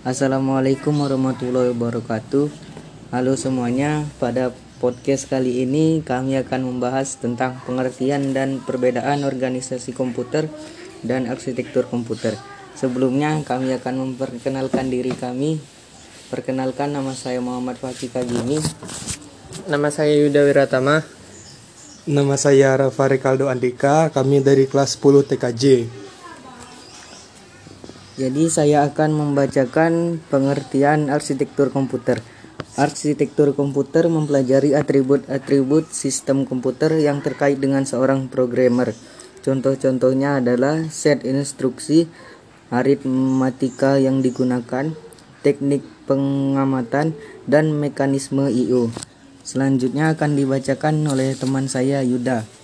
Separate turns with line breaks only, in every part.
Assalamualaikum warahmatullahi wabarakatuh. Halo semuanya, pada podcast kali ini kami akan membahas tentang pengertian dan perbedaan organisasi komputer dan arsitektur komputer. Sebelumnya kami akan memperkenalkan diri kami. Perkenalkan nama saya Muhammad Fakih Kagini.
Nama saya Yuda Wiratama.
Nama saya Rafa Rikaldo Andika, kami dari kelas 10 TKJ.
Jadi saya akan membacakan pengertian arsitektur komputer. Arsitektur komputer mempelajari atribut-atribut sistem komputer yang terkait dengan seorang programmer. Contoh-contohnya adalah set instruksi, aritmatika yang digunakan, teknik pengamatan, dan mekanisme I.O. Selanjutnya akan dibacakan oleh teman saya Yuda.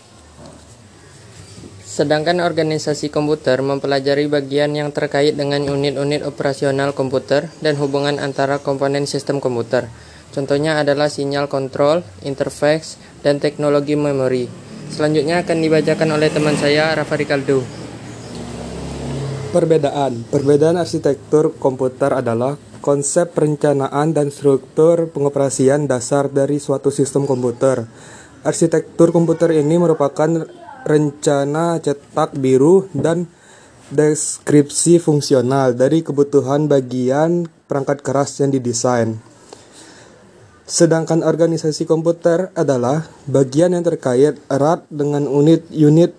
Sedangkan organisasi komputer mempelajari bagian yang terkait dengan unit-unit operasional komputer dan hubungan antara komponen sistem komputer. Contohnya adalah sinyal kontrol, interface, dan teknologi memori. Selanjutnya akan dibacakan oleh teman saya, Rafa Ricardo.
Perbedaan Perbedaan arsitektur komputer adalah konsep perencanaan dan struktur pengoperasian dasar dari suatu sistem komputer. Arsitektur komputer ini merupakan rencana cetak biru, dan deskripsi fungsional dari kebutuhan bagian perangkat keras yang didesain. Sedangkan organisasi komputer adalah bagian yang terkait erat dengan unit-unit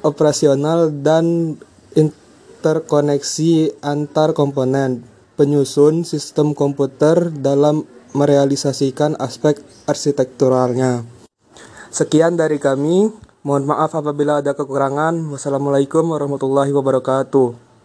operasional dan interkoneksi antar komponen penyusun sistem komputer dalam merealisasikan aspek arsitekturalnya. Sekian dari kami. Mohon maaf apabila ada kekurangan. Wassalamualaikum warahmatullahi wabarakatuh.